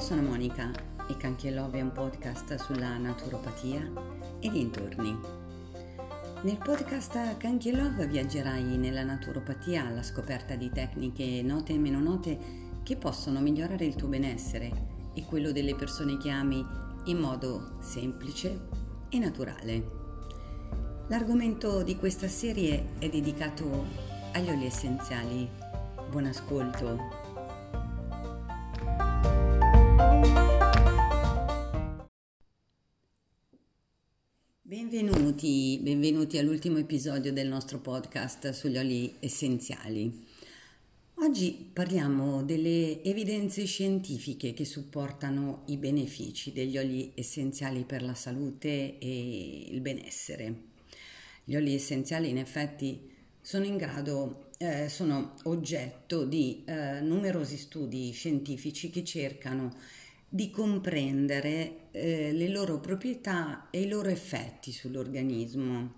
Io sono Monica e Canchielove è un podcast sulla naturopatia e dintorni. Nel podcast Canchielove viaggerai nella naturopatia alla scoperta di tecniche note e meno note che possono migliorare il tuo benessere e quello delle persone che ami in modo semplice e naturale. L'argomento di questa serie è dedicato agli oli essenziali. Buon ascolto! Benvenuti, benvenuti all'ultimo episodio del nostro podcast sugli oli essenziali. Oggi parliamo delle evidenze scientifiche che supportano i benefici degli oli essenziali per la salute e il benessere. Gli oli essenziali in effetti sono in grado, eh, sono oggetto di eh, numerosi studi scientifici che cercano di comprendere eh, le loro proprietà e i loro effetti sull'organismo.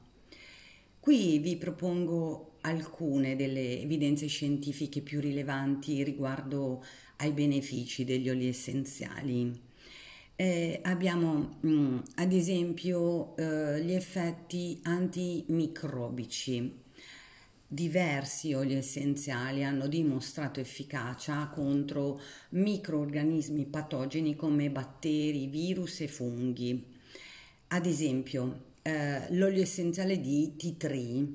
Qui vi propongo alcune delle evidenze scientifiche più rilevanti riguardo ai benefici degli oli essenziali. Eh, abbiamo mh, mm, ad esempio eh, gli effetti antimicrobici diversi oli essenziali hanno dimostrato efficacia contro microorganismi patogeni come batteri, virus e funghi. Ad esempio, eh, l'olio essenziale di tea tree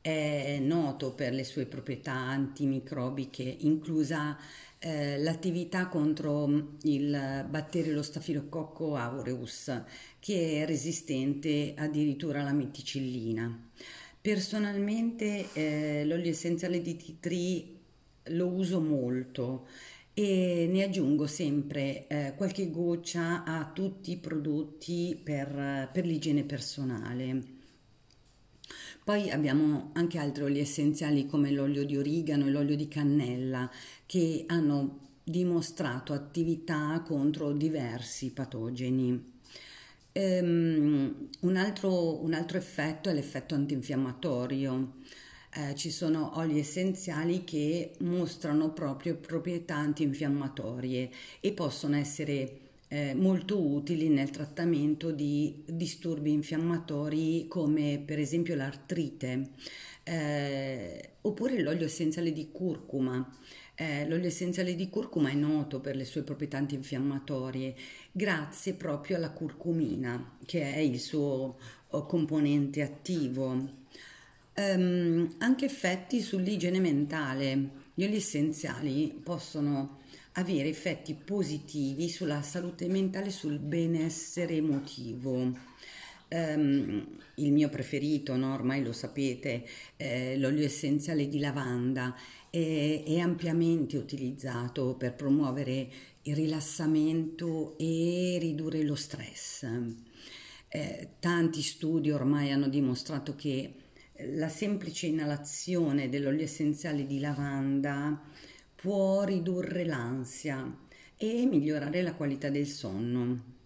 è noto per le sue proprietà antimicrobiche, inclusa eh, l'attività contro il batterio lo stafilococco aureus, che è resistente addirittura alla meticillina. Personalmente eh, l'olio essenziale di tea tree lo uso molto e ne aggiungo sempre eh, qualche goccia a tutti i prodotti per, per l'igiene personale. Poi abbiamo anche altri oli essenziali come l'olio di origano e l'olio di cannella che hanno dimostrato attività contro diversi patogeni. Um, un, altro, un, altro, effetto è l'effetto antinfiammatorio. Eh, ci sono oli essenziali che mostrano proprio proprietà antinfiammatorie e possono essere eh, molto utili nel trattamento di disturbi infiammatori come per esempio l'artrite eh, oppure l'olio essenziale di curcuma. Eh, l'olio essenziale di curcuma è noto per le sue proprietà antinfiammatorie grazie proprio alla curcumina, che è il suo oh, componente attivo. Um, anche effetti sull'igiene mentale. Gli oli essenziali possono avere effetti positivi sulla salute mentale e sul benessere emotivo. Um, il mio preferito, no? ormai lo sapete, eh, l'olio essenziale di lavanda è, è ampiamente utilizzato per promuovere il rilassamento e ridurre lo stress. Eh, tanti studi ormai hanno dimostrato che la semplice inalazione dell'olio essenziale di lavanda può ridurre l'ansia e migliorare la qualità del sonno.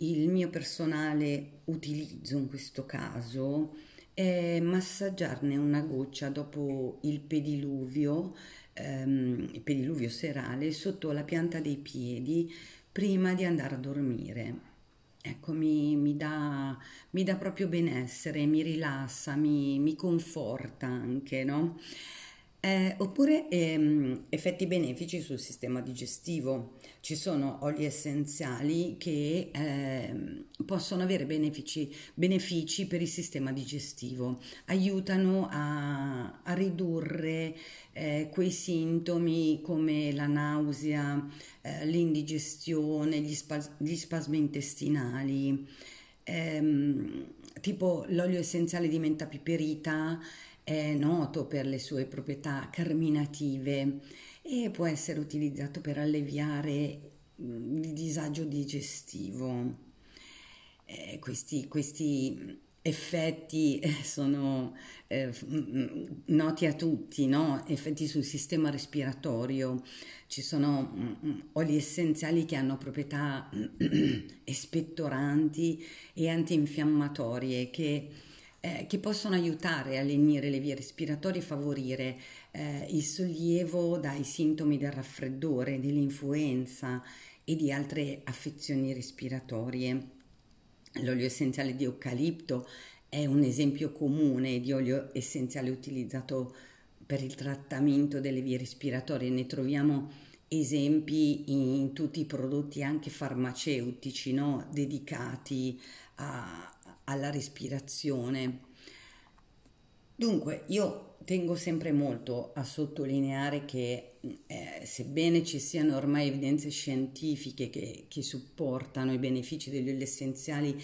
Il mio personale utilizzo in questo caso è massaggiarne una goccia dopo il pediluvio, ehm, il pediluvio serale, sotto la pianta dei piedi prima di andare a dormire. Ecco, mi, mi, dà, mi dà, proprio benessere, mi rilassa, mi, mi conforta anche, no? Eh, oppure ehm, effetti benefici sul sistema digestivo. Ci sono oli essenziali che eh, possono avere benefici, benefici, per il sistema digestivo, aiutano a, a ridurre eh, quei sintomi come la nausea, eh, l'indigestione, gli, spas- gli, spasmi intestinali. Ehm, tipo l'olio essenziale di menta piperita è noto per le sue proprietà carminative e può essere utilizzato per alleviare mm, il disagio digestivo. Eh, questi, questi, effetti eh, sono eh, mm, noti a tutti, no? effetti sul sistema respiratorio. Ci sono mm, oli essenziali che hanno proprietà espettoranti e antinfiammatorie che eh, che possono aiutare a lenire le vie respiratorie e favorire eh, il sollievo dai sintomi del raffreddore, dell'influenza e di altre affezioni respiratorie. L'olio essenziale di eucalipto è un esempio comune di olio essenziale utilizzato per il trattamento delle vie respiratorie. Ne troviamo esempi in tutti i prodotti anche farmaceutici no? dedicati a, alla respirazione. Dunque, io tengo sempre molto a sottolineare che eh, sebbene ci siano ormai evidenze scientifiche che, che supportano i benefici degli oli essenziali,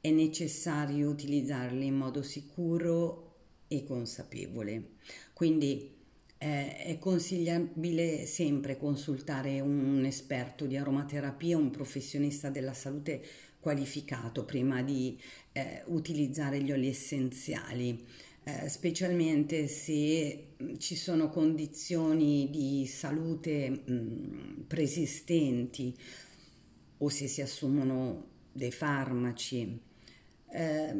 è necessario utilizzarli in modo sicuro e consapevole. Quindi eh, è consigliabile sempre consultare un esperto di aromaterapia, un professionista della salute qualificato prima di eh, utilizzare gli oli essenziali. Eh, specialmente se ci sono condizioni di salute mh, preesistenti o se si assumono dei farmaci. Eh,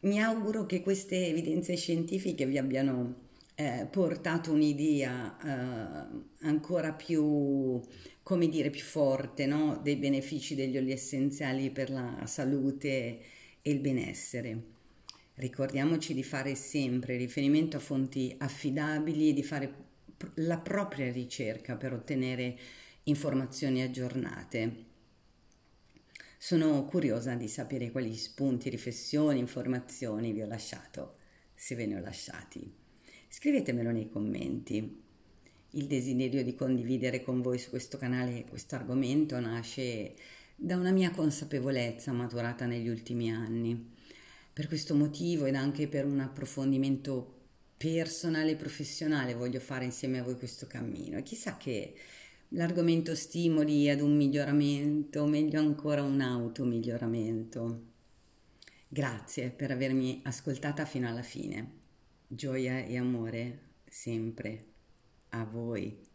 mi auguro che queste evidenze scientifiche vi abbiano eh, portato un'idea eh, ancora più, come dire, più forte no? dei benefici degli oli essenziali per la salute e il benessere. Ricordiamoci di fare sempre riferimento a fonti affidabili e di fare la propria ricerca per ottenere informazioni aggiornate. Sono curiosa di sapere quali spunti, riflessioni, informazioni vi ho lasciato, se ve ne ho lasciati. Scrivetemelo nei commenti. Il desiderio di condividere con voi su questo canale questo argomento nasce da una mia consapevolezza maturata negli ultimi anni. Per questo motivo ed anche per un approfondimento personale e professionale voglio fare insieme a voi questo cammino e chissà che l'argomento stimoli ad un miglioramento, meglio ancora un automiglioramento. Grazie per avermi ascoltata fino alla fine. Gioia e amore sempre a voi.